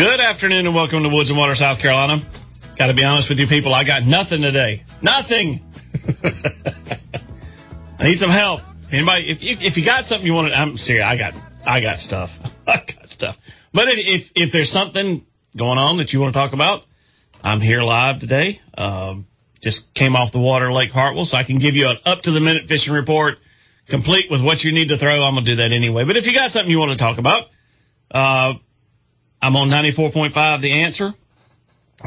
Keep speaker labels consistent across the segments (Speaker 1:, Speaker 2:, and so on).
Speaker 1: Good afternoon and welcome to Woods and Water, South Carolina. Got to be honest with you people, I got nothing today. Nothing. I need some help. Anybody, if, if, if you got something you want to, I'm serious. I got, I got stuff. I got stuff. But if, if there's something going on that you want to talk about, I'm here live today. Um, just came off the water, Lake Hartwell, so I can give you an up to the minute fishing report, complete with what you need to throw. I'm gonna do that anyway. But if you got something you want to talk about, uh, I'm on 94.5 The Answer,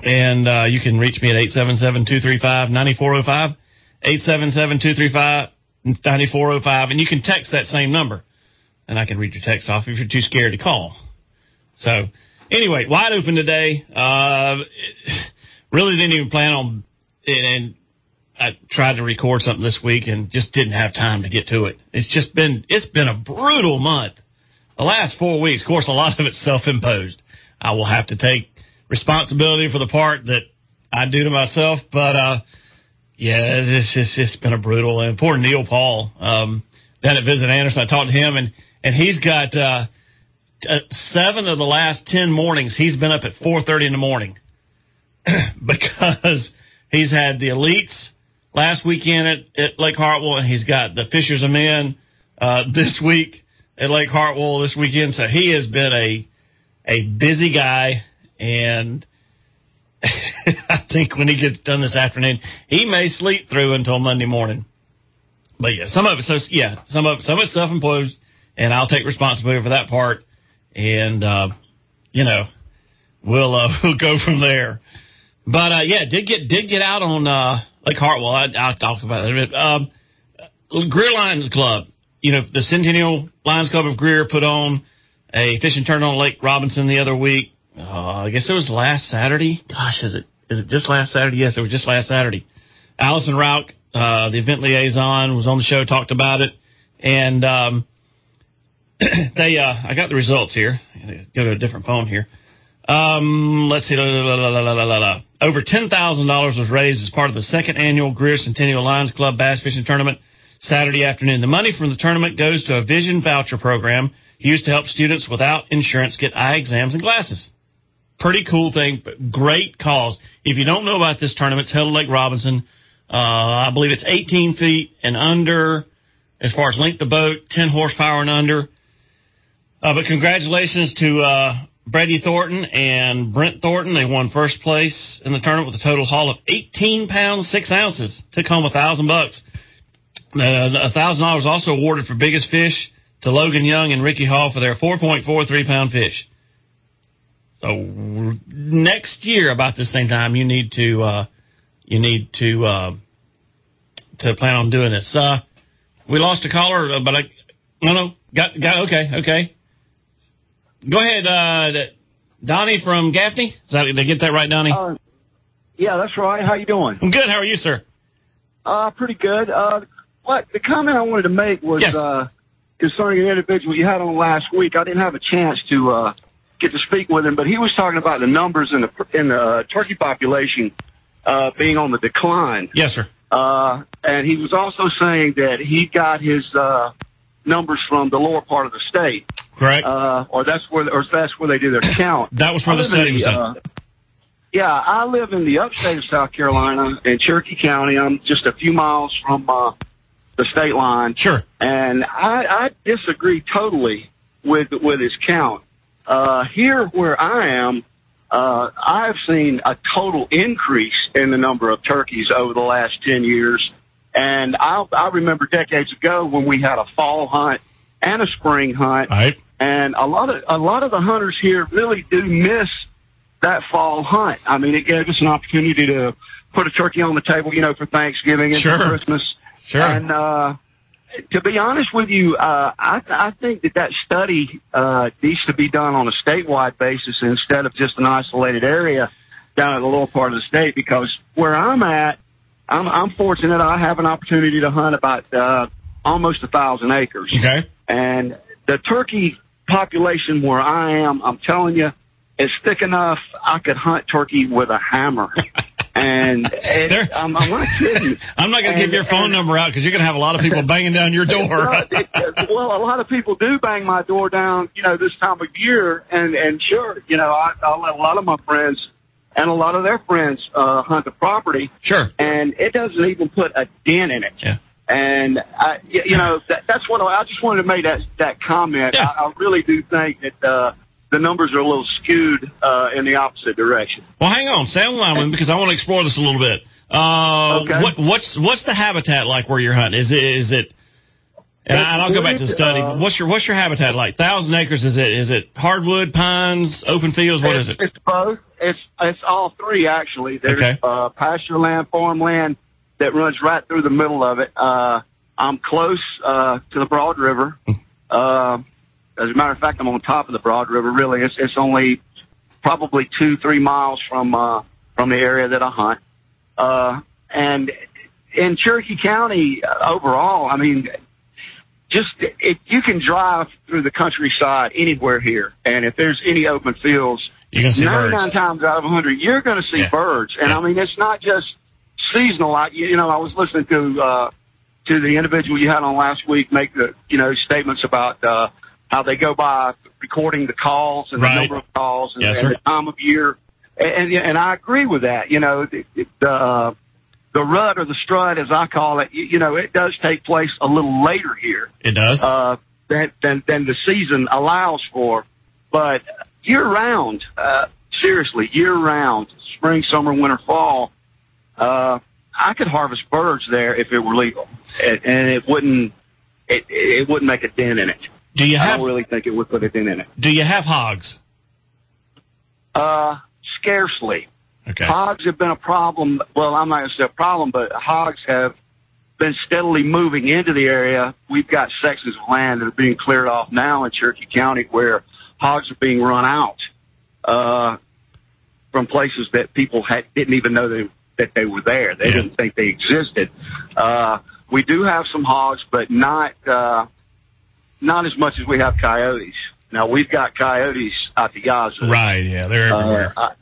Speaker 1: and uh, you can reach me at 877-235-9405, 877-235-9405, and you can text that same number, and I can read your text off if you're too scared to call. So, anyway, wide open today. Uh, really didn't even plan on, and I tried to record something this week and just didn't have time to get to it. It's just been, it's been a brutal month. The last four weeks, of course, a lot of it's self-imposed. I will have to take responsibility for the part that I do to myself, but, uh, yeah, it's just, it's been a brutal and poor Neil Paul, um, down at Visit Anderson. I talked to him and, and he's got, uh, seven of the last ten mornings he's been up at 4.30 in the morning because he's had the elites last weekend at, at Lake Hartwell and he's got the Fishers of Men, uh, this week at Lake Hartwell this weekend. So he has been a, a busy guy and I think when he gets done this afternoon, he may sleep through until Monday morning. But yeah, some of it, so yeah, some of some of it's self-imposed, and I'll take responsibility for that part. And uh, you know, we'll uh, we'll go from there. But uh, yeah, did get did get out on uh, Lake Hartwell. I, I'll talk about bit. Um, Greer Lions Club, you know, the Centennial Lions Club of Greer put on a fishing tournament on Lake Robinson the other week. Uh, I guess it was last Saturday. Gosh, is it is it just last Saturday? Yes, it was just last Saturday. Allison Rauch, uh, the event liaison, was on the show, talked about it, and um, they uh, I got the results here. Go to a different phone here. Um, let's see. La, la, la, Over ten thousand dollars was raised as part of the second annual Greer Centennial Lions Club Bass Fishing Tournament Saturday afternoon. The money from the tournament goes to a vision voucher program used to help students without insurance get eye exams and glasses. Pretty cool thing, but great cause. If you don't know about this tournament, it's held at Lake Robinson. Uh, I believe it's 18 feet and under as far as length of boat, 10 horsepower and under. Uh, but congratulations to uh, Brady Thornton and Brent Thornton. They won first place in the tournament with a total haul of 18 pounds, 6 ounces. Took home a thousand bucks. A thousand dollars also awarded for biggest fish to Logan Young and Ricky Hall for their 4.43 pound fish. So next year, about the same time, you need to uh, you need to uh, to plan on doing this. Uh, we lost a caller, but I no no got got okay okay. Go ahead, uh, Donnie from Gaffney. Is that, did I get that right, Donnie?
Speaker 2: Uh, yeah, that's right. How you doing?
Speaker 1: I'm good. How are you, sir?
Speaker 2: Uh, pretty good. Uh, what the comment I wanted to make was
Speaker 1: Yes.
Speaker 2: uh, concerning an individual you had on last week. I didn't have a chance to uh, get to speak with him, but he was talking about the numbers in the in the uh, turkey population uh, being on the decline.
Speaker 1: Yes, sir.
Speaker 2: Uh, and he was also saying that he got his uh, numbers from the lower part of the state,
Speaker 1: Correct.
Speaker 2: uh, or that's where or that's where they do their count.
Speaker 1: that was where
Speaker 2: I
Speaker 1: the study was done.
Speaker 2: uh, yeah, I live in the upstate of South Carolina in Cherokee County. I'm just a few miles from uh, the state line,
Speaker 1: Sure.
Speaker 2: and I, I disagree totally with with his count. Uh, here where I am, uh, I've seen a total increase in the number of turkeys over the last ten years, and I, I remember decades ago when we had a fall hunt and a spring hunt,
Speaker 1: Right.
Speaker 2: and a lot of a lot of the hunters here really do miss that fall hunt. I mean, it gave us an opportunity to put a turkey on the table, you know, for Thanksgiving and
Speaker 1: Sure.
Speaker 2: for Christmas.
Speaker 1: Sure.
Speaker 2: And uh, to be honest with you, uh, I, I think that that study uh, needs to be done on a statewide basis instead of just an isolated area down in the lower part of the state. Because where I'm at, I'm, I'm fortunate. I have an opportunity to hunt about uh, almost a thousand acres.
Speaker 1: okay.
Speaker 2: And the turkey population where I am, I'm telling you, is thick enough I could hunt turkey with a hammer. and
Speaker 1: There-
Speaker 2: I'm, I'm not kidding.
Speaker 1: I'm not going to give your phone
Speaker 2: and-
Speaker 1: number out because you're going to have a lot of people banging down your door.
Speaker 2: well, it- well, a lot of people do bang my door down, you know, this time of year, and and sure, you know, I, I'll let a lot of my friends and a lot of their friends uh, hunt the property,
Speaker 1: sure.
Speaker 2: and it doesn't even put a dent in it.
Speaker 1: Yeah.
Speaker 2: And I, you know, that, that's what I, I just wanted to make that that comment.
Speaker 1: Yeah.
Speaker 2: I, I really do think that uh, the numbers are a little skewed uh, in the opposite direction.
Speaker 1: Well, hang on, stay on the line with me because I want to explore this a little bit. Uh,
Speaker 2: Okay.
Speaker 1: What what's what's the habitat like where you're hunting? Is it is it? And, I, I'll go back to the study.
Speaker 2: Uh,
Speaker 1: what's your what's your habitat like? Thousand acres? Is it is it hardwood, pines, open fields? What is it?
Speaker 2: It's both. It's it's all three actually. There's
Speaker 1: Okay.
Speaker 2: uh, pasture land, farmland that runs right through the middle of it. Uh, I'm close uh, to the Broad River. Uh, as a matter of fact, I'm on top of the Broad River. Really, it's it's only probably two three miles from uh, from the area that I hunt. Uh, and in Cherokee County uh, overall, I mean, just if you can drive through the countryside anywhere here, and if there's any open fields,
Speaker 1: You can see birds.
Speaker 2: 99 times out of 100, you're going to see
Speaker 1: Yeah.
Speaker 2: birds. And
Speaker 1: Yeah.
Speaker 2: I mean, it's not just seasonal. I, you know, I was listening to, uh, to the individual you had on last week make the, you know, statements about, uh, how they go by recording the calls and
Speaker 1: Right.
Speaker 2: the number of calls and,
Speaker 1: Yes,
Speaker 2: and the time of year. And, and, and I agree with that. You know, the, the, uh, the rut or the strut, as I call it, you, you know, it does take place a little later here
Speaker 1: It does.
Speaker 2: uh, than, than than the season allows for. But year round, uh, seriously, year round, spring, summer, winter, fall, uh, I could harvest birds there if it were legal, and, and it wouldn't it it wouldn't make a dent in it.
Speaker 1: Do you
Speaker 2: I don't really think it would put a dent in it.
Speaker 1: do you have hogs?
Speaker 2: Uh, scarcely.
Speaker 1: Okay.
Speaker 2: Hogs have been a problem. Well, I'm not going to say a problem, but hogs have been steadily moving into the area. We've got sections of land that are being cleared off now in Cherokee County where hogs are being run out uh, from places that people had, didn't even know they, that they were there. They
Speaker 1: Yeah.
Speaker 2: didn't think they existed. Uh, we do have some hogs, but not uh, not as much as we have coyotes. Now we've got coyotes out the yazoo.
Speaker 1: Right. Yeah, they're everywhere.
Speaker 2: Uh,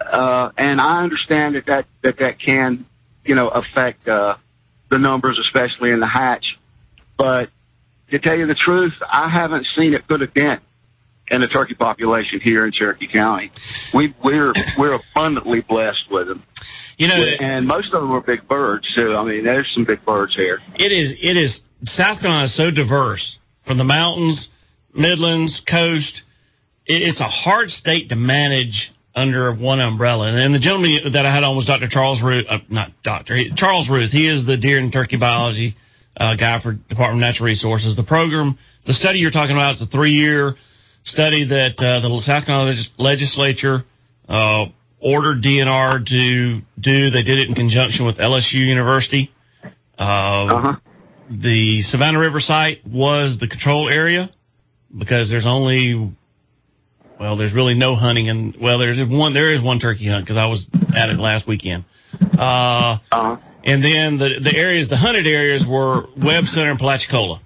Speaker 2: uh, and I understand that that, that that can, you know, affect uh, the numbers, especially in the hatch. But to tell you the truth, I haven't seen it put a dent in the turkey population here in Cherokee County. We we're we're abundantly blessed with them,
Speaker 1: you know,
Speaker 2: and most of them are big birds too. I mean, there's some big birds here.
Speaker 1: it is it is South Carolina is so diverse from the mountains, Midlands, coast. It's a hard state to manage under one umbrella. And, the gentleman that I had on was Dr. Charles Ruth, uh, not Doctor Charles Ruth. He is the deer and turkey biology uh, guy for Department of Natural Resources. The program, the study you're talking about, is a three year study that uh, the South Carolina legis- legislature uh, ordered DNR to do. They did it in conjunction with LSU University. Uh,
Speaker 2: Uh huh.
Speaker 1: The Savannah River site was the control area because there's only well, there's really no hunting and well, there's one there is one turkey hunt because I was at it last weekend. Uh,
Speaker 2: Uh huh.
Speaker 1: and then the the areas, the hunted areas were Webb Center and Palachucola,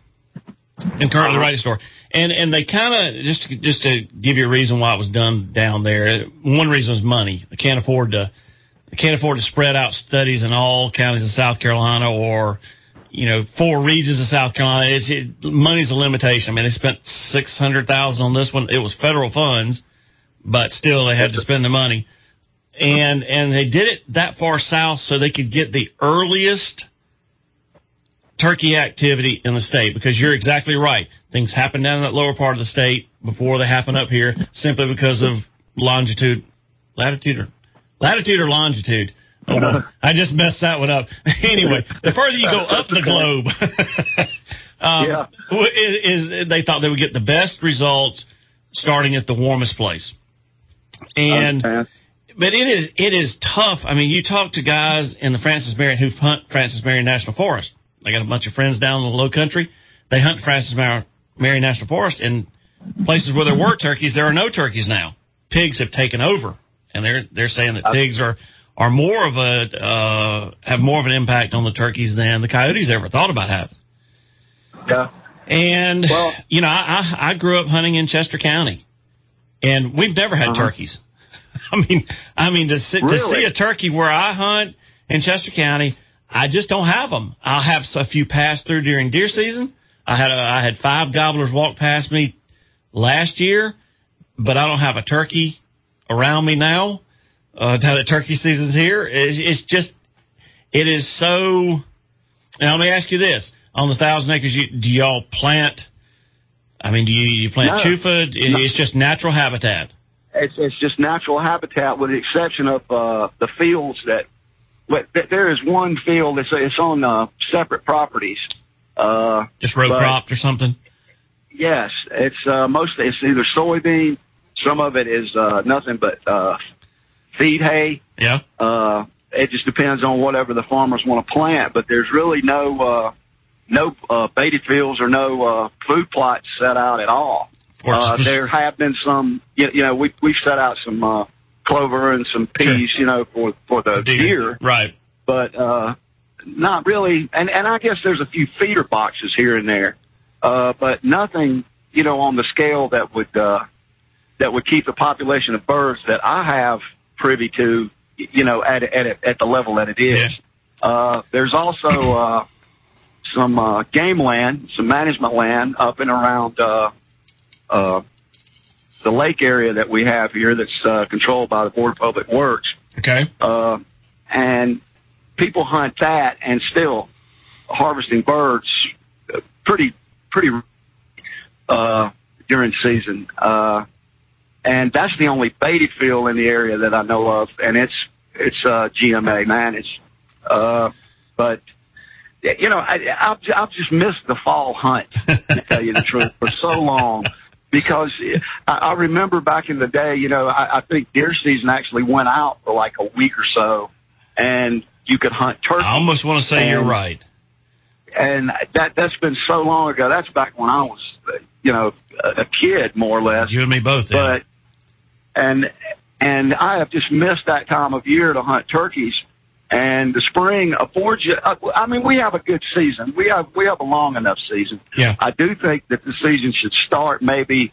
Speaker 1: and currently
Speaker 2: Uh-huh.
Speaker 1: Wright Store. And and they kind of just to, just to give you a reason why it was done down there. One reason is money. They can't afford to they can't afford to spread out studies in all counties of South Carolina or you know four regions of South Carolina. It's it, money's a limitation. I mean, they spent six hundred thousand on this one. It was federal funds, but still they had to spend the money. And and they did it that far south so they could get the earliest turkey activity in the state because you're exactly right. Things happen down in that lower part of the state before they happen up here simply because of longitude, latitude or latitude or longitude. Oh, boy. I just messed that one up. anyway, the further you go up the globe, um,
Speaker 2: Yeah.
Speaker 1: is, is they thought they would get the best results starting at the warmest place. And
Speaker 2: Understand.
Speaker 1: but it is it is tough. I mean, you talk to guys in the Francis Marion who hunt Francis Marion National Forest. I got a bunch of friends down in the Low Country. They hunt Francis Marion National Forest in places where there were turkeys. There are no turkeys now. Pigs have taken over, and they're they're saying that pigs are are more of a uh, have more of an impact on the turkeys than the coyotes ever thought about having.
Speaker 2: Yeah.
Speaker 1: And well, you know, I I grew up hunting in Chester County, and we've never had uh-huh. turkeys. I mean, I mean to see, really? to see a turkey where I hunt in Chester County, I just don't have them. I'll have a few pass through during deer season. I had a, I had five gobblers walk past me last year, but I don't have a turkey around me now. Uh, now that turkey season's here, it's, it's just it is so. Now let me ask you this: on the thousand acres, you, do y'all plant? I mean, do you, you plant no, chufa? It, no. It's just natural habitat.
Speaker 2: It's it's just natural habitat, with the exception of uh, the fields that. But there is one field that's it's on uh, separate properties. Uh,
Speaker 1: just row cropped or something.
Speaker 2: Yes, it's uh, mostly it's either soybean. Some of it is uh, nothing but uh, feed hay.
Speaker 1: Yeah.
Speaker 2: Uh, it just depends on whatever the farmers want to plant, but there's really no uh, no uh, baited fields or no uh, food plots set out at all. Uh, there have been some, you, you know, we we've set out some uh, clover and some peas, sure. you know, for for the deer,
Speaker 1: deer. right?
Speaker 2: But uh, not really. And and I guess there's a few feeder boxes here and there, uh, but nothing, you know, on the scale that would uh, that would keep the population of birds that I have privy to, you know, at at at the level that it is. Yeah. Uh, there's also uh, some uh, game land, some management land up and around uh, uh, the lake area that we have here that's uh, controlled by the Board of Public Works.
Speaker 1: Okay.
Speaker 2: Uh, and people hunt that and still harvesting birds uh, pretty pretty uh, during season. Uh, and that's the only baited field in the area that I know of, and it's it's uh, GMA managed. Uh, but you know, I, I've I've just missed the fall hunt to tell you the truth for so long because I, I remember back in the day, you know, I, I think deer season actually went out for like a week or so, and you could hunt turkey. I
Speaker 1: almost want to say and, you're right.
Speaker 2: And that that's been so long ago. That's back when I was, you know, a, a kid more or less.
Speaker 1: You and me both.
Speaker 2: But and and I have just missed that time of year to hunt turkeys. And the spring affords you. Uh, I mean, we have a good season. We have we have a long enough season.
Speaker 1: Yeah.
Speaker 2: I do think that the season should start maybe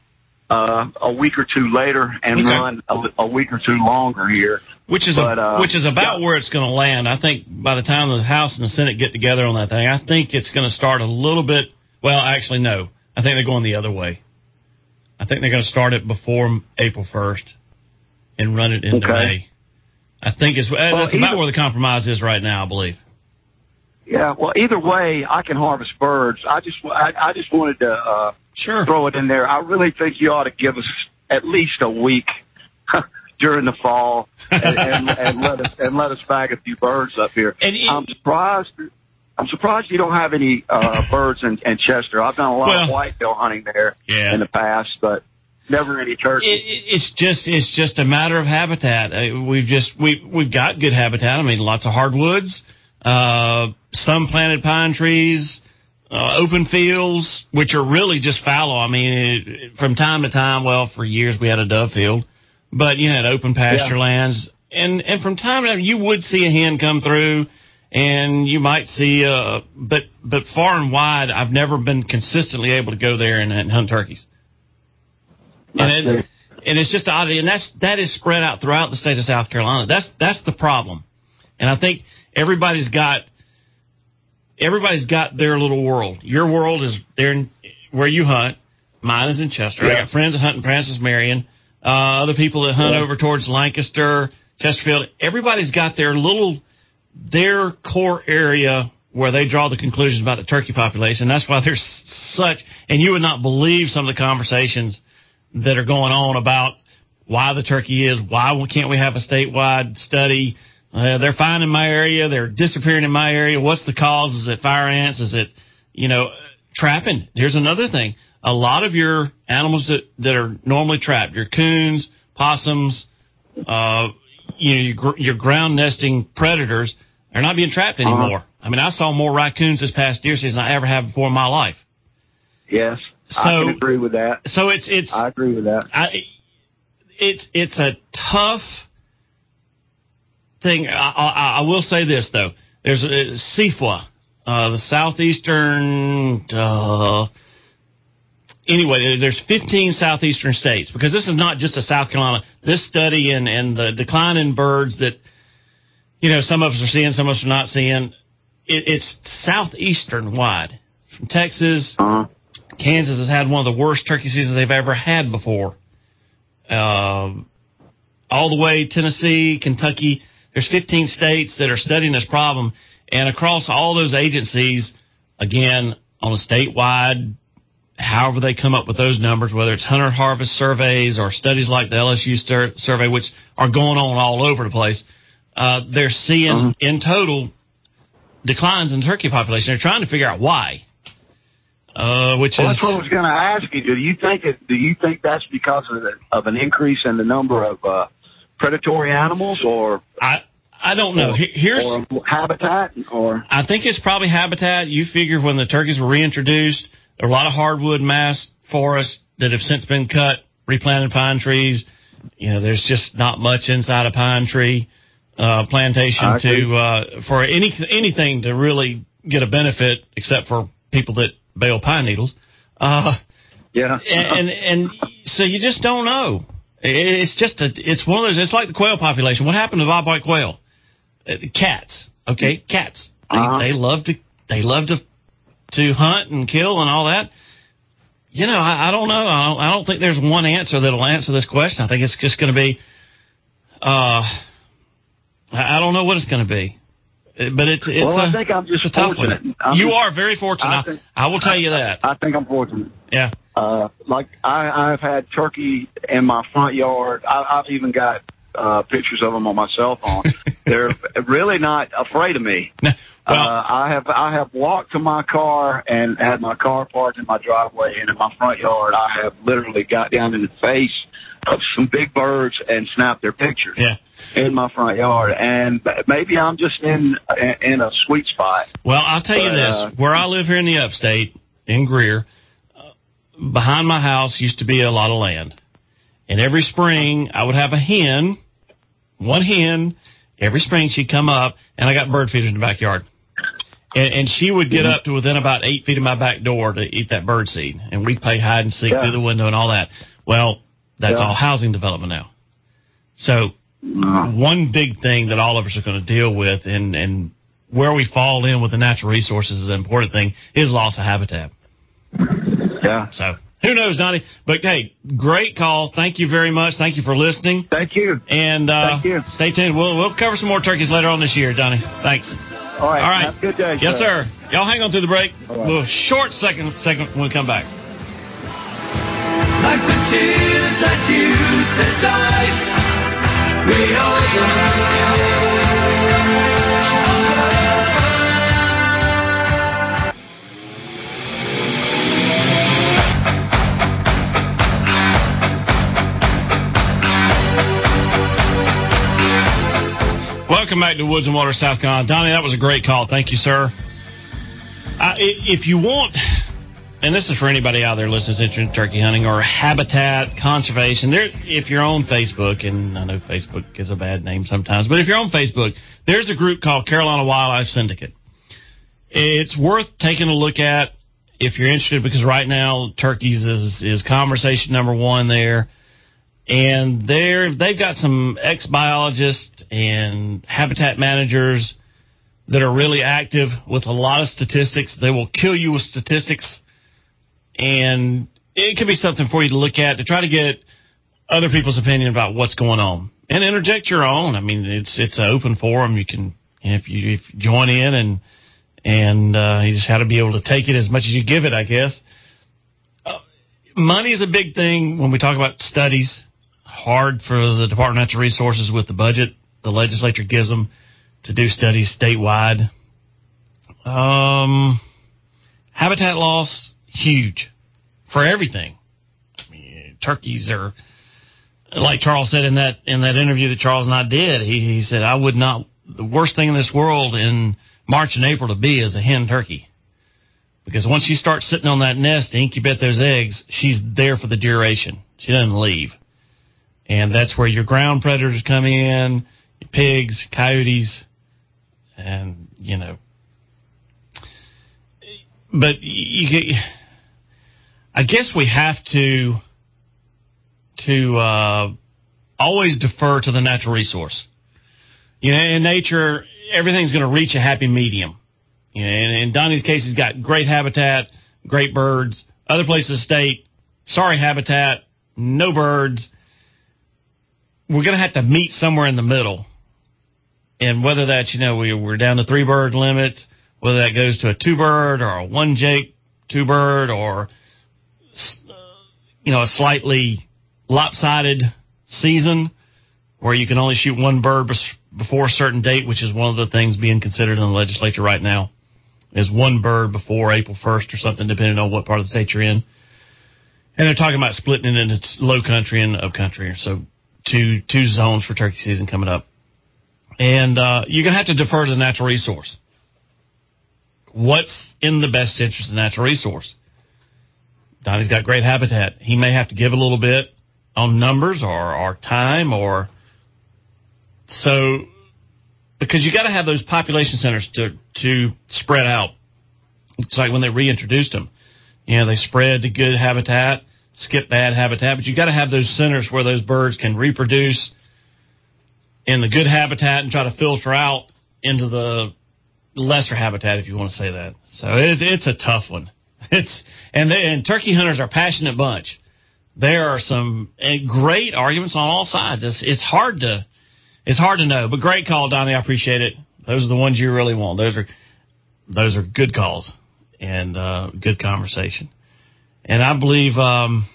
Speaker 2: uh, a week or two later and okay. run a, a, week or two longer here.
Speaker 1: Which is but, a, uh, which is about yeah. where it's going to land. I think by the time the House and the Senate get together on that thing, I think it's going to start a little bit. Well, actually, no. I think they're going the other way. I think they're going to start it before April first and run it into okay. May. I think it's well, that's either, about where the compromise is right now. I believe.
Speaker 2: Yeah, well, either way, I can harvest birds. I just, I, I just wanted to uh,
Speaker 1: sure
Speaker 2: throw it in there. I really think you ought to give us at least a week during the fall and, and, and let us and let us bag a few birds up here. And I'm surprised. I'm surprised you don't have any uh, birds in, in Chester. I've done a lot well, of whitetail hunting there
Speaker 1: yeah.
Speaker 2: in the past, but never any turkey.
Speaker 1: It, it's just it's just a matter of habitat. Uh, we've just we we've got good habitat. I mean, lots of hardwoods, uh, some planted pine trees, uh, open fields, which are really just fallow. I mean, it, from time to time, well, for years we had a dove field, but you had open pasture yeah. lands, and and from time to time you would see a hen come through. And you might see, uh, but but far and wide, I've never been consistently able to go there and, and hunt turkeys and it, and it's just odd, and that's that is spread out throughout the state of South Carolina. That's that's the problem, and I think everybody's got everybody's got their little world. Your world is there in, where you hunt. Mine is in Chester. Yeah. I got friends that hunt in Francis Marion. Uh, other people that hunt yeah. over towards Lancaster, Chesterfield. Everybody's got their little their core area where they draw the conclusions about the turkey population. That's why there's such, and you would not believe some of the conversations that are going on about why the turkey is, why can't we have a statewide study? Uh, they're fine in my area. They're disappearing in my area. What's the cause? Is it fire ants? Is it, you know, trapping? Here's another thing. A lot of your animals that, that are normally trapped, your coons, possums, uh, you know, your, your ground nesting predators are not being trapped
Speaker 2: Uh-huh.
Speaker 1: anymore. I mean, I saw more raccoons this past deer season than I ever have before in my life.
Speaker 2: Yes, I can agree with that.
Speaker 1: So it's it's
Speaker 2: I agree with that.
Speaker 1: I, it's it's a tough thing. I, I, I will say this though. There's a SEAFWA, uh, the southeastern. Uh, anyway, there's 15 southeastern states because this is not just a South Carolina. This study and and the decline in birds that you know some of us are seeing, some of us are not seeing. It, it's southeastern wide from Texas.
Speaker 2: Uh-huh.
Speaker 1: Kansas has had one of the worst turkey seasons they've ever had before. Um, all the way Tennessee, Kentucky. There's 15 states that are studying this problem, and across all those agencies, again on a statewide, however they come up with those numbers, whether it's hunter harvest surveys or studies like the LSU survey, which are going on all over the place, uh, they're seeing in total declines in turkey population. They're trying to figure out why. Uh, which
Speaker 2: Well,
Speaker 1: is
Speaker 2: that's what I was going to ask you. Do you think it? Do you think that's because of, the, of an increase in the number of uh, predatory animals, or
Speaker 1: I I don't know. Here- Here's
Speaker 2: or habitat, or
Speaker 1: I think it's probably habitat. You figure when the turkeys were reintroduced, there were a lot of hardwood mass forests that have since been cut, replanted pine trees. You know, there's just not much inside a pine tree uh, plantation to uh, for any anything to really get a benefit, except for people that bale pine needles. Uh,
Speaker 2: yeah,
Speaker 1: and, and and so you just don't know. It's just a, it's one of those. It's like the quail population. What happened to bobwhite quail? Uh, the Cats, okay, cats. They,
Speaker 2: Uh-huh.
Speaker 1: they love to they love to to hunt and kill and all that. You know, I, I don't know. I don't, I don't think there's one answer that'll answer this question. I think it's just going to be. Uh, I I don't know what it's going to be, Uh, but it's it's
Speaker 2: well,
Speaker 1: a,
Speaker 2: I think I'm just
Speaker 1: it's a tough
Speaker 2: fortunate. I'm
Speaker 1: you
Speaker 2: just-
Speaker 1: are very fortunate.
Speaker 2: I
Speaker 1: I,
Speaker 2: think-
Speaker 1: I will tell you that.
Speaker 2: I think I'm fortunate.
Speaker 1: Yeah.
Speaker 2: Uh, like I, I've had turkey in my front yard. I, I've even got uh, pictures of them on my cell phone. They're really not afraid of me.
Speaker 1: Well,
Speaker 2: uh, I have I have walked to my car and had my car parked in my driveway, and in my front yard, I have literally got down in the face of some big birds and snapped their pictures
Speaker 1: yeah.
Speaker 2: in my front yard. And maybe I'm just in in a sweet spot.
Speaker 1: Well, I'll tell you this:
Speaker 2: uh,
Speaker 1: where I live here in the upstate, in Greer, uh, behind my house used to be a lot of land, and every spring I would have a hen, one hen. Every spring she'd come up, and I got bird feeders in the backyard, and, and she would get up to within about eight feet of my back door to eat that bird seed, and we'd play hide and seek
Speaker 2: Yeah.
Speaker 1: through the window and all that. Well, that's
Speaker 2: Yeah.
Speaker 1: all housing development now. So one big thing that all of us are going to deal with and, and where we fall in with the natural resources is an important thing is loss of habitat.
Speaker 2: Yeah.
Speaker 1: So who knows, Donnie? But hey, great call. Thank you very much. Thank you for listening.
Speaker 2: Thank you.
Speaker 1: And uh,
Speaker 2: Thank you.
Speaker 1: stay tuned. We'll we'll cover some more turkeys later on this year, Donnie. Thanks.
Speaker 2: All right.
Speaker 1: All right.
Speaker 2: Have a good day.
Speaker 1: Yes, sir. Y'all hang on through the break.
Speaker 2: All right.
Speaker 1: We'll short second segment when we come back.
Speaker 3: Like the tears
Speaker 1: Welcome back to Woods and Water, South Carolina. Donnie, that was a great call. Thank you, sir. Uh, if you want, and this is for anybody out there listening interested in turkey hunting or habitat conservation, there, if you're on Facebook, and I know Facebook is a bad name sometimes, but if you're on Facebook, there's a group called Carolina Wildlife Syndicate. It's worth taking a look at if you're interested because right now turkeys is, is conversation number one there and they're they've got some ex biologists and habitat managers that are really active with a lot of statistics. They will kill you with statistics, and it could be something for you to look at to try to get other people's opinion about what's going on and interject your own. I mean, it's it's an open forum. You can if you if join in and and uh, you just have to be able to take it as much as you give it, I guess. Uh, money is a big thing when we talk about studies hard for the Department of Natural Resources with the budget the legislature gives them to do studies statewide. Um, habitat loss huge for everything. I mean, turkeys are like Charles said in that in that interview that Charles and I did, he, he said I would not. The worst thing in this world in March and April to be is a hen turkey, because once you start sitting on that nest to incubate those eggs, she's there for the duration. She doesn't leave, and that's where your ground predators come in, pigs, coyotes, and you know. But you, you I guess we have to to uh, always defer to the natural resource. You know, in nature, everything's going to reach a happy medium. You know, and in Donnie's case, he's got great habitat, great birds. Other places of state, sorry habitat, no birds. We're going to have to meet somewhere in the middle. And whether that's, you know, we, we're down to three bird limits, whether that goes to a two bird or a one Jake two bird or, you know, a slightly lopsided season where you can only shoot one bird before a certain date, which is one of the things being considered in the legislature right now, is one bird before April 1st or something, depending on what part of the state you're in. And they're talking about splitting it into low country and up country. So two two zones for turkey season coming up. And uh, you're going to have to defer to the natural resource. What's in the best interest of the natural resource? Donnie's got great habitat. He may have to give a little bit on numbers or, or time or so because you got to have those population centers to to spread out. It's like when they reintroduced them, you know, they spread to good habitat, skip bad habitat, but you got to have those centers where those birds can reproduce in the good habitat and try to filter out into the lesser habitat, if you want to say that. So it, it's a tough one. It's and they, and turkey hunters are a passionate bunch. There are some eh, great arguments on all sides. It's, it's hard to it's hard to know, but great call, Donnie. I appreciate it. Those are the ones you really want. Those are those are good calls and uh, good conversation. And I believe um,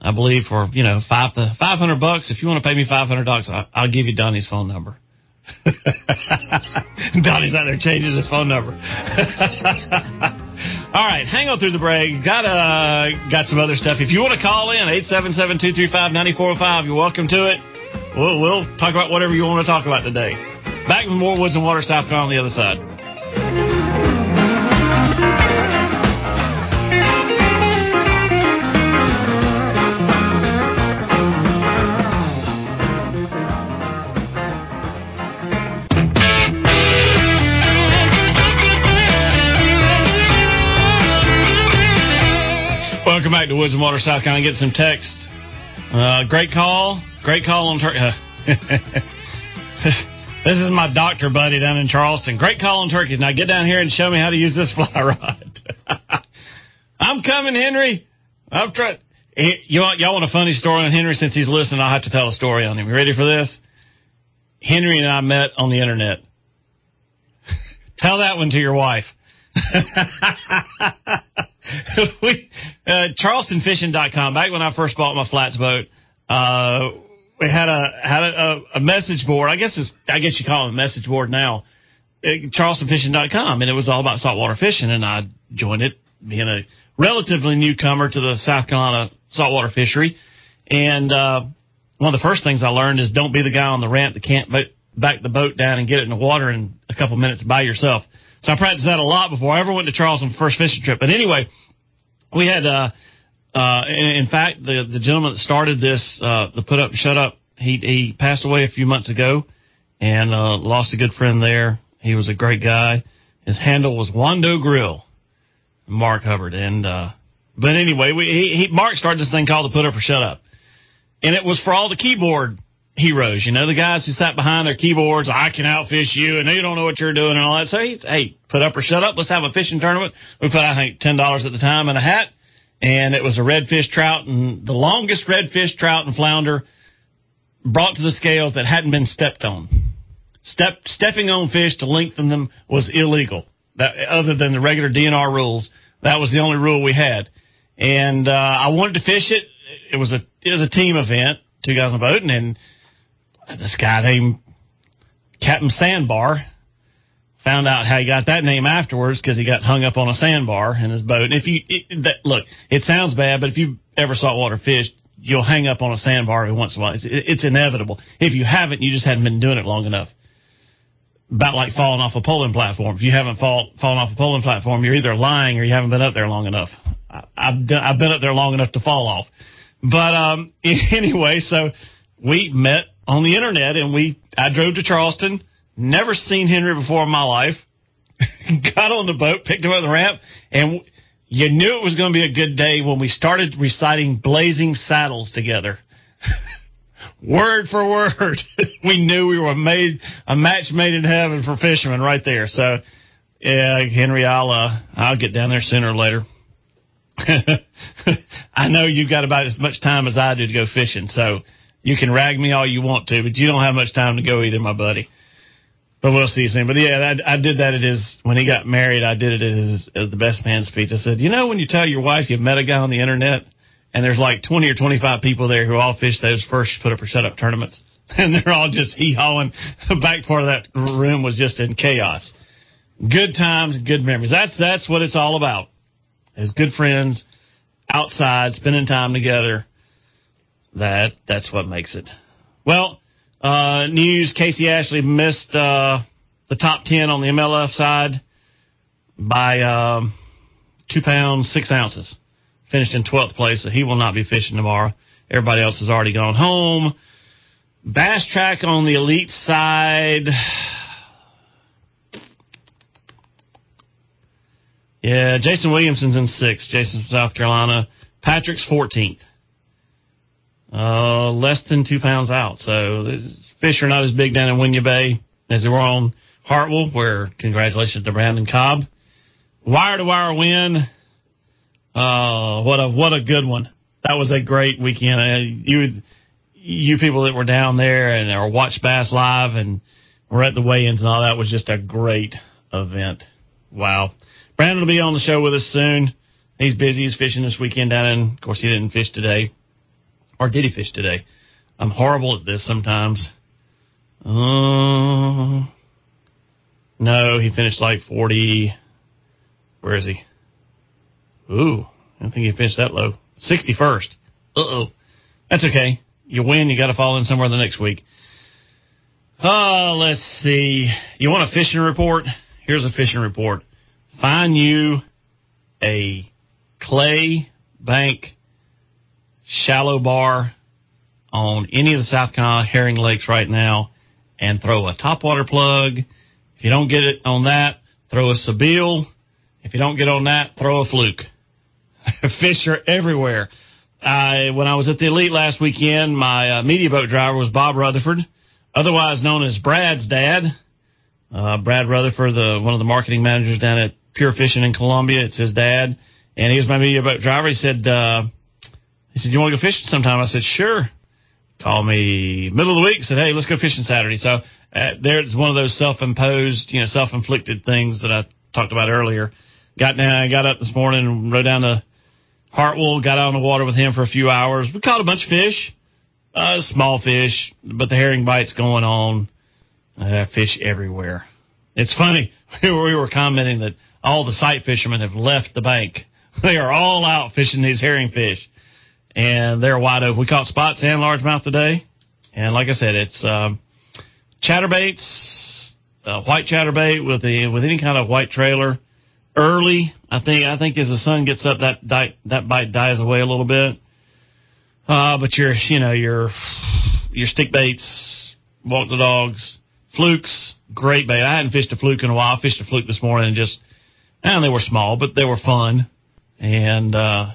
Speaker 1: I believe for you know five five hundred bucks. If you want to pay me five hundred bucks, I'll give you Donnie's phone number. Donnie's out there changing his phone number. All right, hang on through the break. Got uh, got some other stuff. If you want to call in, 877-235-9405, you're welcome to it. We'll, we'll talk about whatever you want to talk about today. Back with more Woods and Water South Carolina on the other side. Back to Woods and Water, South Carolina. Get some texts. Uh, great call. Great call on turkey. this is my doctor buddy down in Charleston. Great call on turkeys. Now get down here and show me how to use this fly rod. I'm coming, Henry. I'm trying. You want, y'all want a funny story on Henry? Since he's listening, I'll have to tell a story on him. You ready for this? Henry and I met on the internet. tell that one to your wife. we, uh, CharlestonFishing.com. Back when I first bought my flats boat, uh, we had a had a, a, message board. I guess it's I guess you call it a message board now. Uh, CharlestonFishing.com, and it was all about saltwater fishing. And I joined it, being a relatively newcomer to the South Carolina saltwater fishery. And uh, one of the first things I learned is don't be the guy on the ramp that can't back the boat down and get it in the water in a couple minutes by yourself. So I practiced that a lot before I ever went to Charleston for first fishing trip. But anyway, we had, uh, uh, in fact, the, the gentleman that started this, uh, the put up and shut up, he, he passed away a few months ago and, uh, lost a good friend there. He was a great guy. His handle was Wando Grill, Mark Hubbard. And, uh, but anyway, we, he, he, Mark started this thing called the put up or shut up. And it was for all the keyboard heroes, you know, the guys who sat behind their keyboards, I can outfish you, and you don't know what you're doing and all that. So, hey, hey, put up or shut up. Let's have a fishing tournament. We put, I think, $10 at the time in a hat, and it was a redfish trout, and the longest redfish trout and flounder brought to the scales that hadn't been stepped on. Step, stepping on fish to lengthen them was illegal. That, other than the regular DNR rules, that was the only rule we had. And uh, I wanted to fish it. It was a it was a team event, two guys on a boat, and, and this guy named Captain Sandbar found out how he got that name afterwards because he got hung up on a sandbar in his boat. And if you it, that, look, it sounds bad, but if you ever saltwater fished, you'll hang up on a sandbar every once in a while. It's, it's inevitable. If you haven't, you just haven't been doing it long enough. About like falling off a polling platform. If you haven't fall, fallen off a polling platform, you're either lying or you haven't been up there long enough. I, I've done, I've been up there long enough to fall off. But um, anyway, so we met on the internet and we I drove to Charleston. Never seen Henry before in my life. Got on the boat, picked him up the ramp, and you knew it was going to be a good day when we started reciting Blazing Saddles together. word for word. we knew we were made a match made in heaven for fishermen right there. So, yeah, Henry, I'll uh, I'll get down there sooner or later. I know you've got about as much time as I do to go fishing, so you can rag me all you want to, but you don't have much time to go either, my buddy. But we'll see soon. But yeah, I, I did that at his when he got married. I did it at his as the best man speech. I said, you know, when you tell your wife you've met a guy on the internet, and there's like 20 or 25 people there who all fish those first put up or shut up tournaments, and they're all just hee hawing. The back part of that room was just in chaos. Good times, good memories. That's that's what it's all about. As good friends, outside, spending time together. That that's what makes it. Well, uh, news: Casey Ashley missed uh, the top ten on the MLF side by um, two pounds six ounces. Finished in twelfth place, so he will not be fishing tomorrow. Everybody else has already gone home. Bass track on the elite side. Yeah, Jason Williamson's in sixth. Jason from South Carolina. Patrick's 14th. Uh, less than two pounds out. So fish are not as big down in Winyah Bay as they were on Hartwell, where congratulations to Brandon Cobb. Wire to wire win. Uh, what a, what a good one. That was a great weekend. Uh, you, you people that were down there and or watched Bass Live and were at the weigh-ins and all that was just a great event. Wow. Brandon will be on the show with us soon. He's busy. He's fishing this weekend down in, of course, he didn't fish today. Or did he fish today? I'm horrible at this sometimes. Uh, no, he finished like 40. Where is he? Ooh, I don't think he finished that low. 61st. Uh oh. That's okay. You win, you got to fall in somewhere the next week. Oh, let's see. You want a fishing report? Here's a fishing report. Find you a clay bank shallow bar on any of the South Carolina herring lakes right now and throw a topwater plug. If you don't get it on that, throw a Sebile. If you don't get on that, throw a fluke. Fish are everywhere. I, when I was at the Elite last weekend, my uh, media boat driver was Bob Rutherford, otherwise known as Brad's dad. Uh, Brad Rutherford, the, one of the marketing managers down at Pure Fishing in Columbia. It's his dad. And he was my media boat driver. He said, uh, he said, you want to go fishing sometime? I said, sure. Called me middle of the week. Said, hey, let's go fishing Saturday. So uh, there's one of those self-imposed, you know, self-inflicted things that I talked about earlier. Got down, I got up this morning and rode down to Hartwell, got out on the water with him for a few hours. We caught a bunch of fish, uh, small fish, but the herring bites going on. Uh, fish everywhere. It's funny. We were commenting that all the sight fishermen have left the bank. They are all out fishing these herring fish, and they're wide open. We caught spots and largemouth today, and like I said, it's um, chatterbaits, uh, white chatterbait with the with any kind of white trailer. Early, I think. I think as the sun gets up, that di- that bite dies away a little bit. Uh, but your you know your your stick baits, walk the dogs, flukes, great bait. I hadn't fished a fluke in a while. I fished a fluke this morning and just, and they were small, but they were fun. And, uh,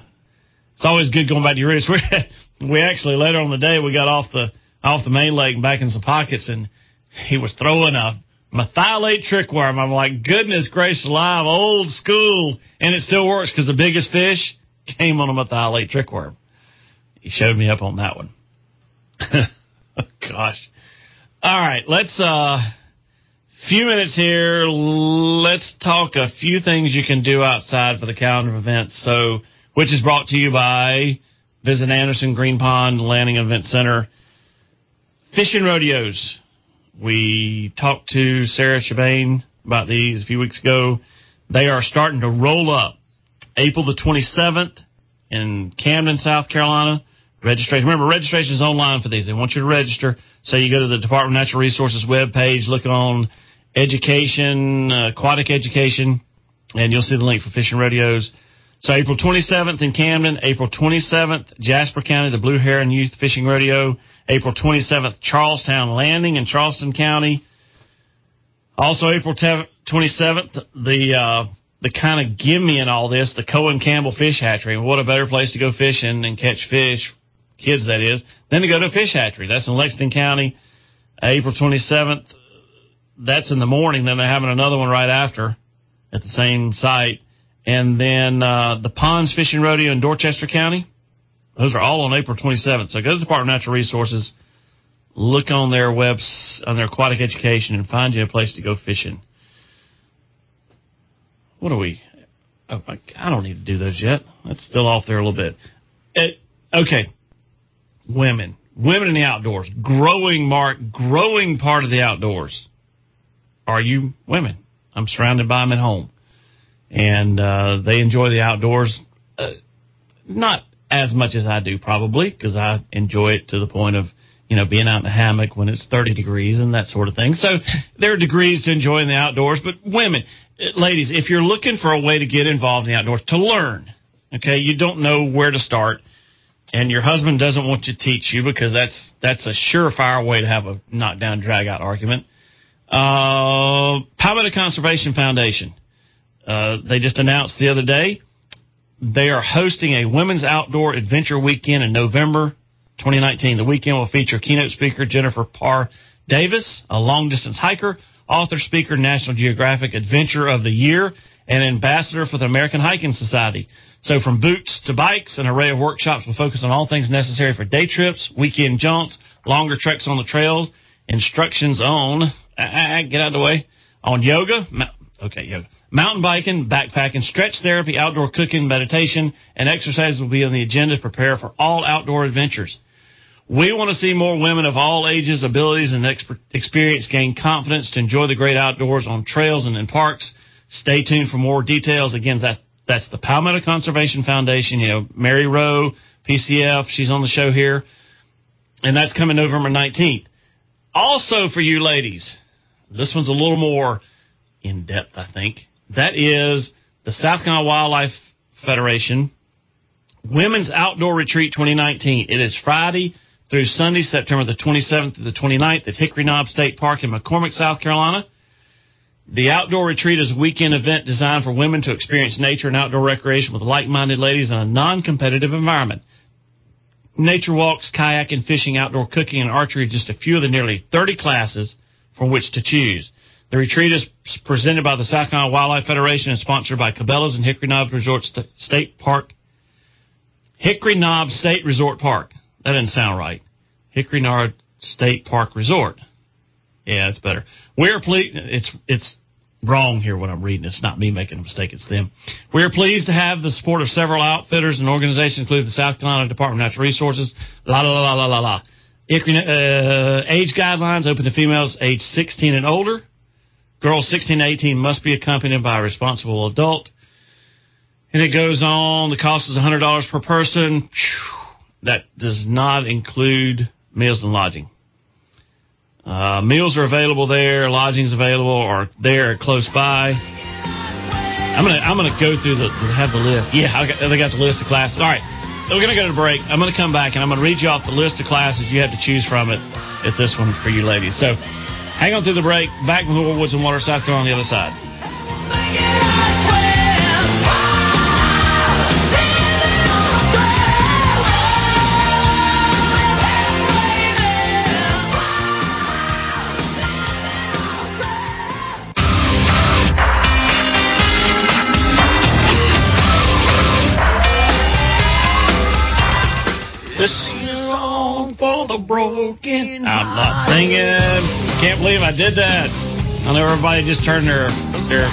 Speaker 1: it's always good going back to your roots. We, we actually later on the day, we got off the, off the main lake and back in some pockets and he was throwing a methylate trick worm. I'm like, goodness gracious alive, old school. And it still works because the biggest fish came on a methylate trick worm. He showed me up on that one. Gosh. All right, let's uh few minutes here. Let's talk a few things you can do outside for the calendar of events. So, which is brought to you by Visit Anderson Green Pond Landing Event Center. Fishing rodeos. We talked to Sarah Chabane about these a few weeks ago. They are starting to roll up. April the 27th in Camden, South Carolina. Registration. Remember, registration is online for these. They want you to register. So you go to the Department of Natural Resources webpage, look on education, uh, aquatic education, and you'll see the link for fishing rodeos. So April 27th in Camden, April 27th, Jasper County, the Blue Heron Youth Fishing Rodeo, April 27th, Charles Towne Landing in Charleston County. Also April 27th, the, uh, the kind of give me in all this, the Cohen Campbell Fish Hatchery. What a better place to go fishing and catch fish, kids that is, than to go to a fish hatchery. That's in Lexington County, April 27th. That's in the morning. Then they're having another one right after at the same site. And then uh, the Ponds Fishing Rodeo in Dorchester County. Those are all on April 27th. So go to the Department of Natural Resources, look on their webs, on their aquatic education, and find you a place to go fishing. What are we? Oh, I don't need to do those yet. That's still off there a little bit. It, okay, women, women in the outdoors, growing mark, growing part of the outdoors. Are you women? I'm surrounded by them at home, and uh, they enjoy the outdoors. Uh, not as much as I do, probably, because I enjoy it to the point of you know being out in a hammock when it's 30 degrees and that sort of thing. So there are degrees to enjoying the outdoors, but women, ladies, if you're looking for a way to get involved in the outdoors, to learn, okay, you don't know where to start, and your husband doesn't want to teach you because that's that's a surefire way to have a knockdown, drag out argument. Uh, Palmetto Conservation Foundation, uh, they just announced the other day they are hosting a women's outdoor adventure weekend in November 2019. The weekend will feature keynote speaker Jennifer Pharr Davis, a long distance hiker author, speaker, National Geographic Adventure of the Year, and ambassador for the American Hiking Society. So from boots to bikes, an array of workshops will focus on all things necessary for day trips, weekend jaunts, longer treks on the trails, instructions on, uh, get out of the way, on yoga, okay, yoga, mountain biking, backpacking, stretch therapy, outdoor cooking, meditation, and exercises will be on the agenda to prepare for all outdoor adventures. We want to see more women of all ages, abilities, and experience gain confidence to enjoy the great outdoors on trails and in parks. Stay tuned for more details. Again, that that's the Palmetto Conservation Foundation. You know, Mary Rowe, PCF, she's on the show here, and that's coming November 19th. Also for you ladies, this one's a little more in depth, I think. That is the South Carolina Wildlife Federation Women's Outdoor Retreat 2019. It is Friday, through Sunday, September the 27th to the 29th at Hickory Knob State Park in McCormick, South Carolina. The outdoor retreat is a weekend event designed for women to experience nature and outdoor recreation with like-minded ladies in a non-competitive environment. Nature walks, kayaking, fishing, outdoor cooking, and archery are just a few of the nearly 30 classes from which to choose. The retreat is presented by the South Carolina Wildlife Federation and sponsored by Cabela's and Hickory Knob Resort State Park. Hickory Knob State Resort Park. That doesn't sound right. Hickory Knob State Park Resort. Yeah, it's better. We're pleased. It's it's wrong here when I'm reading. It's not me making a mistake. It's them. We are pleased to have the support of several outfitters and organizations, including the South Carolina Department of Natural Resources. La la la la la la. Hickory, uh, age guidelines open to females age 16 and older. Girls 16 to 18 must be accompanied by a responsible adult. And it goes on. The cost is $100 per person. That does not include meals and lodging. Uh, meals are available there, lodging's available, or there close by. I'm gonna I'm gonna go through the have the list. Yeah, I got, they got the list of classes. All right, we're gonna go to break. I'm gonna come back and I'm gonna read you off the list of classes you have to choose from it at this one for you ladies. So hang on through the break. Back with more Woods and Water, South Carolina on the other side. Broken. I'm not singing. Can't believe I did that. I know everybody just turned their their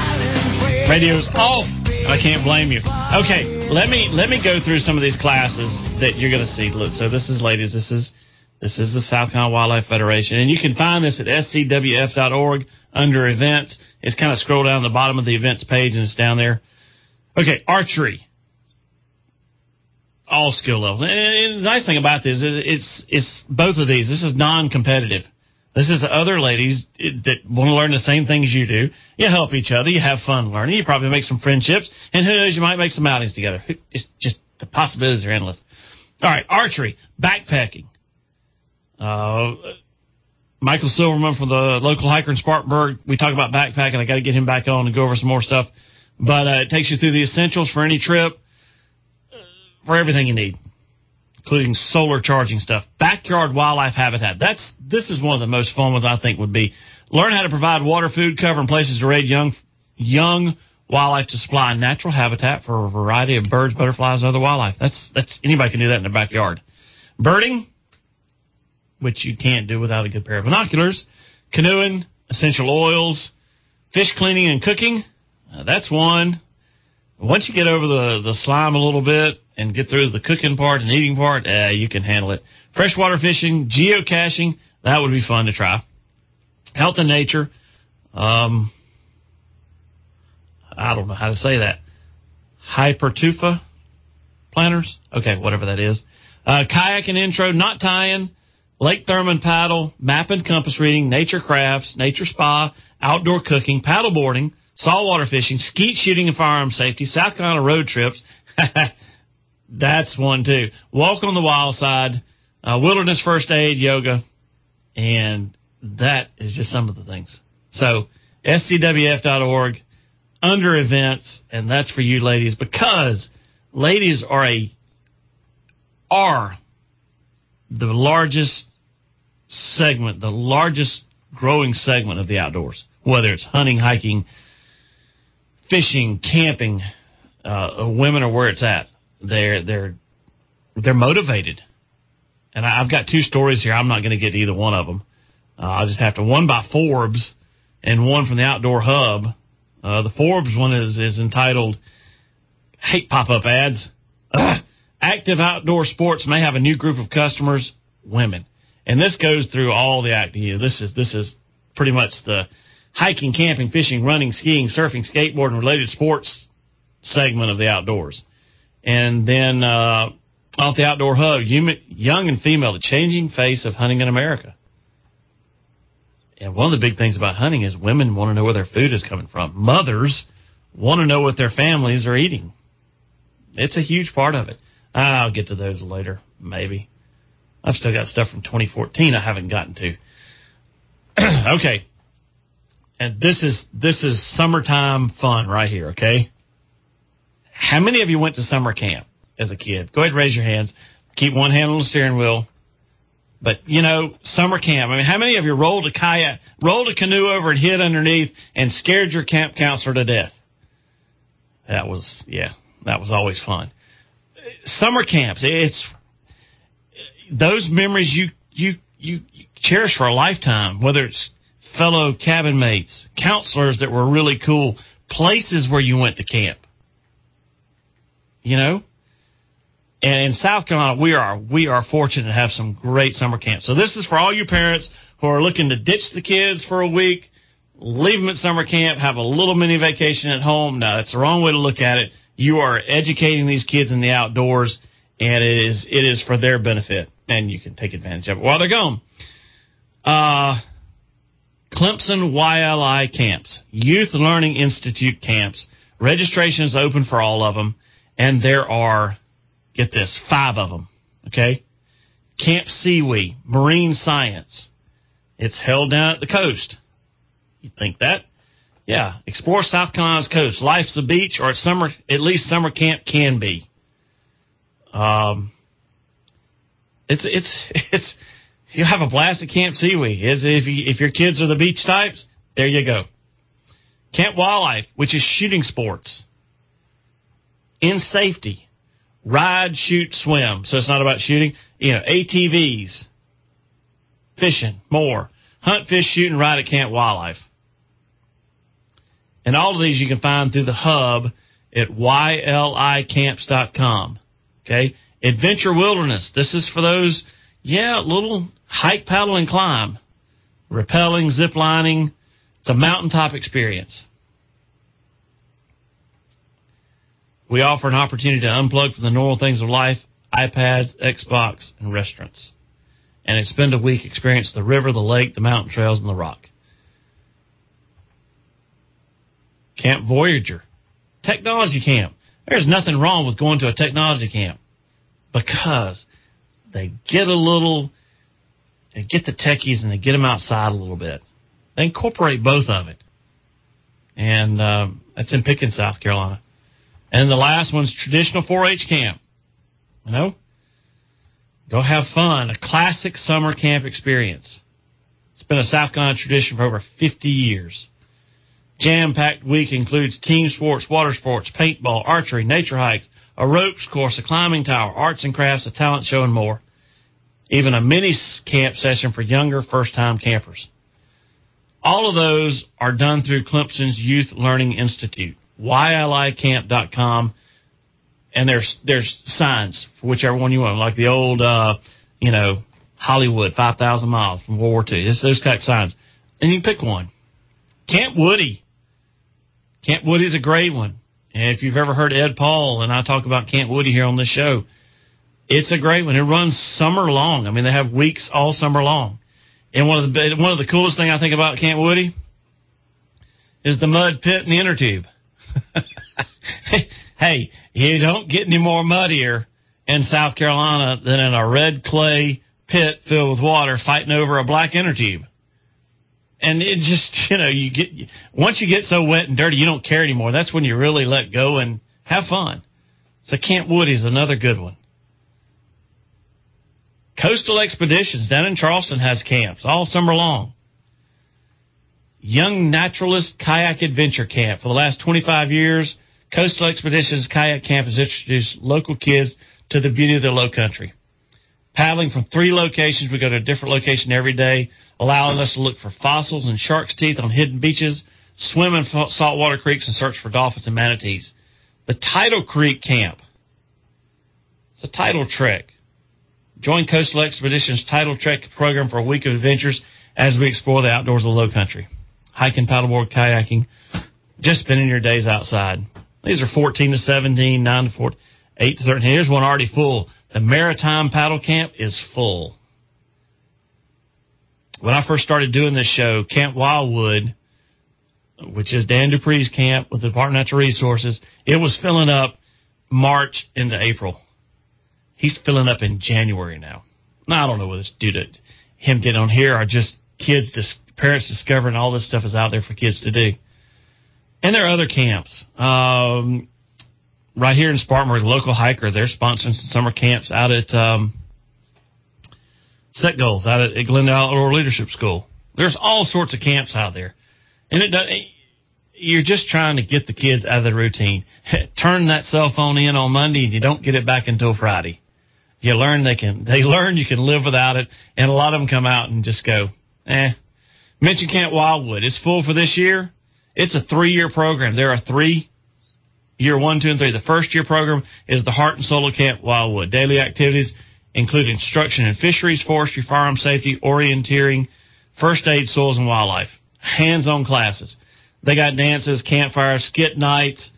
Speaker 1: radios off. I can't blame you. Okay, let me let me go through some of these classes that you're going to see. So this is, ladies, this is this is the South Carolina Wildlife Federation, and you can find this at scwf.org under events. It's kind of scroll down the bottom of the events page, and it's down there. Okay, archery. All skill levels. And, the nice thing about this is it's it's both of these. This is non-competitive. This is other ladies that want to learn the same things you do. You help each other. You have fun learning. You probably make some friendships, and who knows, you might make some outings together. It's just the possibilities are endless. All right, archery, backpacking. Uh, Michael Silverman from the local hiker in Spartanburg. We talk about backpacking. I got to get him back on and go over some more stuff. But uh, it takes you through the essentials for any trip, for everything you need, including solar charging stuff. Backyard wildlife habitat. That's this is one of the most fun ones I think would be learn how to provide water, food, cover, and places to raise young young wildlife to supply natural habitat for a variety of birds, butterflies, and other wildlife. That's that's anybody can do that in their backyard. Birding, which you can't do without a good pair of binoculars. Canoeing, essential oils, fish cleaning and cooking. Uh, that's one. Once you get over the, the slime a little bit and get through the cooking part and eating part, uh, you can handle it. Freshwater fishing, geocaching, that would be fun to try. Health and nature. Um, I don't know how to say that. Hypertufa planners? Okay, whatever that is. Uh, kayak and intro, knot tying. Lake Thurmond paddle, map and compass reading, nature crafts, nature spa, outdoor cooking, paddle boarding, saltwater fishing, skeet shooting and firearm safety, South Carolina road trips. That's one too. Walk on the wild side, uh, wilderness first aid, yoga, and that is just some of the things. So scwf.org under events, and that's for you ladies because ladies are a are the largest segment, the largest growing segment of the outdoors, whether it's hunting, hiking, fishing, camping. Uh, women are where it's at. They're they're they're motivated, and I, I've got two stories here. I'm not going to get either one of them. Uh, I'll just have to one by Forbes and one from the Outdoor Hub. Uh, the Forbes one is is entitled "Hate Pop-up Ads." Ugh. Active outdoor sports may have a new group of customers, women, and this goes through all the active. This is this is pretty much the hiking, camping, fishing, running, skiing, surfing, skateboarding, related sports segment of the outdoors. And then uh, off the Outdoor Hub, young and female, the changing face of hunting in America. And one of the big things about hunting is women want to know where their food is coming from. Mothers want to know what their families are eating. It's a huge part of it. I'll get to those later, maybe. I've still got stuff from 2014 I haven't gotten to. okay. And this is this is summertime fun right here, okay? How many of you went to summer camp as a kid? Go ahead and raise your hands. Keep one hand on the steering wheel. But you know, summer camp. I mean, how many of you rolled a kayak, rolled a canoe over and hid underneath and scared your camp counselor to death? That was yeah, that was always fun summer camps. It's those memories you you you cherish for a lifetime. Whether it's fellow cabin mates, counselors that were really cool, places where you went to camp. You know, and in South Carolina, we are we are fortunate to have some great summer camps. So this is for all your parents who are looking to ditch the kids for a week, leave them at summer camp, have a little mini vacation at home. No, that's the wrong way to look at it you are educating these kids in the outdoors, and it is it is for their benefit, and you can take advantage of it while they're gone. Uh, Clemson YLI camps, Youth Learning Institute camps. Registration is open for all of them, and there are, get this, five of them. Okay, Camp Sewee, Marine Science. It's held down at the coast. You think that? Yeah, explore South Carolina's coast. Life's a beach, or at summer, at least summer camp can be. Um, it's it's it's you have a blast at Camp Sewee. Is if you, if your kids are the beach types, there you go. Camp Wildlife, which is shooting sports. In safety, ride, shoot, swim. So it's not about shooting. You know, ATVs, fishing, more. Hunt, fish, shoot, and ride at Camp Wildlife. And all of these you can find through the hub at ylicamps.com. Okay. Adventure Wilderness. This is for those, yeah, little hike, paddle, and climb. Rappelling, zip lining. It's a mountaintop experience. We offer an opportunity to unplug from the normal things of life iPads, Xbox, and restaurants. And spend a week experience the river, the lake, the mountain trails, and the rock. Camp Voyager, technology camp. There's nothing wrong with going to a technology camp because they get a little, they get the techies and they get them outside a little bit. They incorporate both of it. And um, that's in Pickens, South Carolina. And the last one's traditional 4-H camp. You know, go have fun. A classic summer camp experience. It's been a South Carolina tradition for over 50 years. Jam-packed week includes team sports, water sports, paintball, archery, nature hikes, a ropes course, a climbing tower, arts and crafts, a talent show, and more. Even a mini camp session for younger first-time campers. All of those are done through Clemson's Youth Learning Institute, YLICamp.com, and there's there's signs for whichever one you want, like the old, uh, you know, Hollywood, 5,000 miles from World War II. It's those type signs. And you pick one. Camp Woodie Camp Woodie's a great one. And if you've ever heard Ed Paul and I talk about Camp Woody here on this show, it's a great one. It runs summer long. I mean, they have weeks all summer long. And one of the one of the coolest thing I think about Camp Woodie is the mud pit and the inner tube. hey, you don't get any more muddier in South Carolina than in a red clay pit filled with water fighting over a black inner tube and it just you know you get once you get so wet and dirty you don't care anymore that's when you really let go and have fun so camp woodie's another good one coastal expeditions down in charleston has camps all summer long young naturalist kayak adventure camp for the last 25 years coastal expeditions kayak camp has introduced local kids to the beauty of the low country paddling from three locations we go to a different location every day allowing us to look for fossils and shark's teeth on hidden beaches, swim in saltwater creeks, and search for dolphins and manatees. The Tidal Creek Camp. It's a tidal trek. Join Coastal Expeditions Tidal Trek program for a week of adventures as we explore the outdoors of the low country. Hiking, paddleboard, kayaking, just spending your days outside. These are 14 to 17, 9 to 14, 8 to 13. Here's one already full. The Maritime Paddle Camp is full when I first started doing this show, Camp Wildwood, which is Dan Dupree's camp with the Department of Natural Resources, it was filling up March into April. He's filling up in January now. Now, I don't know whether it's due to him getting on here or just kids, just parents discovering all this stuff is out there for kids to do. And there are other camps. Um, right here in Spartanburg, the local hiker, they're sponsoring some summer camps out at um, set goals out at Glendale Outdoor Leadership School. There's all sorts of camps out there, and it does, you're just trying to get the kids out of the routine. Turn that cell phone in on Monday, and you don't get it back until Friday. You learn they can they learn you can live without it, and a lot of them come out and just go, eh. Mention Camp Wildwood. It's full for this year. It's a three year program. There are three year one, two, and three. The first year program is the Heart and Soul of Camp Wildwood. Daily activities include instruction in fisheries, forestry, farm safety, orienteering, first aid, soils, and wildlife. Hands-on classes. They got dances, campfires, skit nights.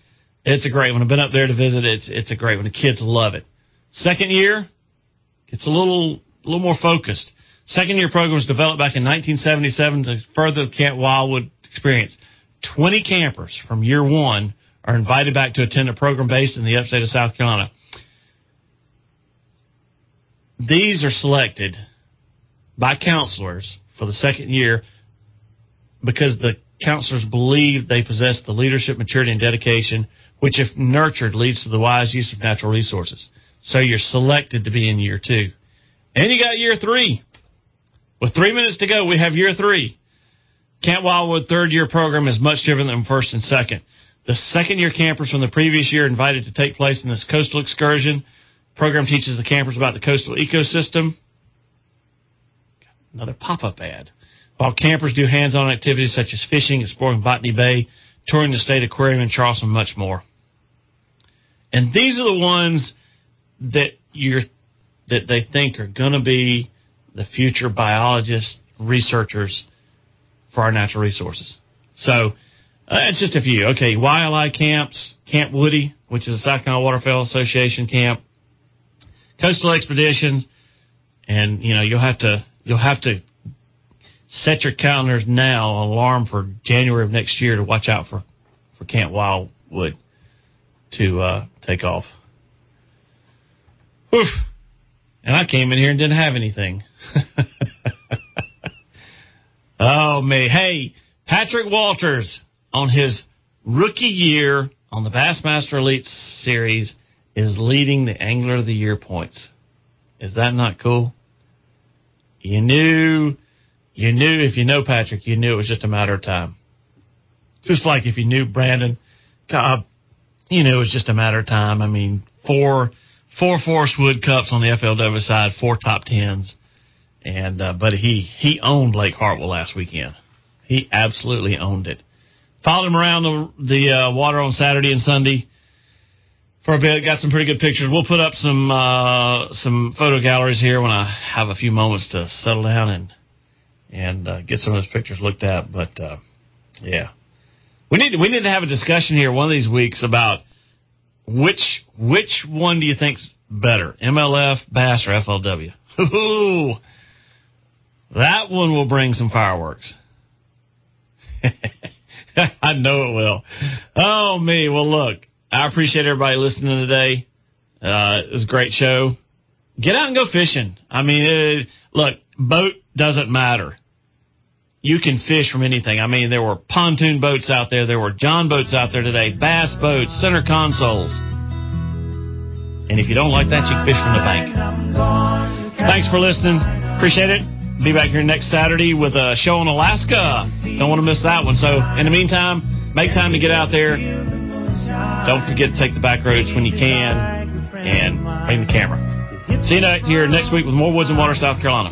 Speaker 1: It's a great one. I've been up there to visit. It's it's a great one. The kids love it. Second year, it's a little a little more focused. Second year program was developed back in 1977 to further the Camp Wildwood experience. 20 campers from year one are invited back to attend a program based in the upstate of South Carolina. These are selected by counselors for the second year because the counselors believe they possess the leadership, maturity, and dedication, which, if nurtured, leads to the wise use of natural resources. So you're selected to be in year two. And you got year three. With three minutes to go, we have year three. Camp Wildwood third year program is much different than first and second. The second year campers from the previous year invited to take place in this coastal excursion Program teaches the campers about the coastal ecosystem. Another pop-up ad. While campers do hands-on activities such as fishing, exploring Botany Bay, touring the state aquarium in Charleston, much more. And these are the ones that you're that they think are going to be the future biologists, researchers for our natural resources. So uh, it's just a few. Okay, YLI camps, Camp Woodie, which is a South Carolina Waterfowl Association camp, Coastal Expeditions, and you know you'll have to you'll have to set your calendars now, alarm for January of next year to watch out for for Camp Wildwood to uh, take off. Oof. And I came in here and didn't have anything. oh me. Hey, Patrick Walters on his rookie year on the Bassmaster Elite Series is leading the Angler of the Year points. Is that not cool? You knew, you knew if you know Patrick, you knew it was just a matter of time. Just like if you knew Brandon Cobb, you knew it was just a matter of time. I mean, four, four Forest Wood Cups on the FLW side, four top tens, and uh, but he he owned Lake Hartwell last weekend. He absolutely owned it. Followed him around the the uh, water on Saturday and Sunday for a bit. Got some pretty good pictures. We'll put up some uh, some photo galleries here when I have a few moments to settle down and and uh, get some of those pictures looked at. But uh, yeah, we need we need to have a discussion here one of these weeks about which which one do you think's better, MLF, Bass, or FLW? Ooh, that one will bring some fireworks. I know it will. Oh me. Well, look, I appreciate everybody listening today. Uh, it was a great show. Get out and go fishing. I mean, it, look, boat doesn't matter. You can fish from anything. I mean, there were pontoon boats out there. There were John boats out there today, bass boats, center consoles. And if you don't like that, you can fish from the bank. Thanks for listening. Appreciate it. Be back here next Saturday with a show in Alaska. Don't want to miss that one. So, in the meantime, make time to get out there. Don't forget to take the back roads when you can and bring the camera. See you here next week with more Woods and Water, South Carolina.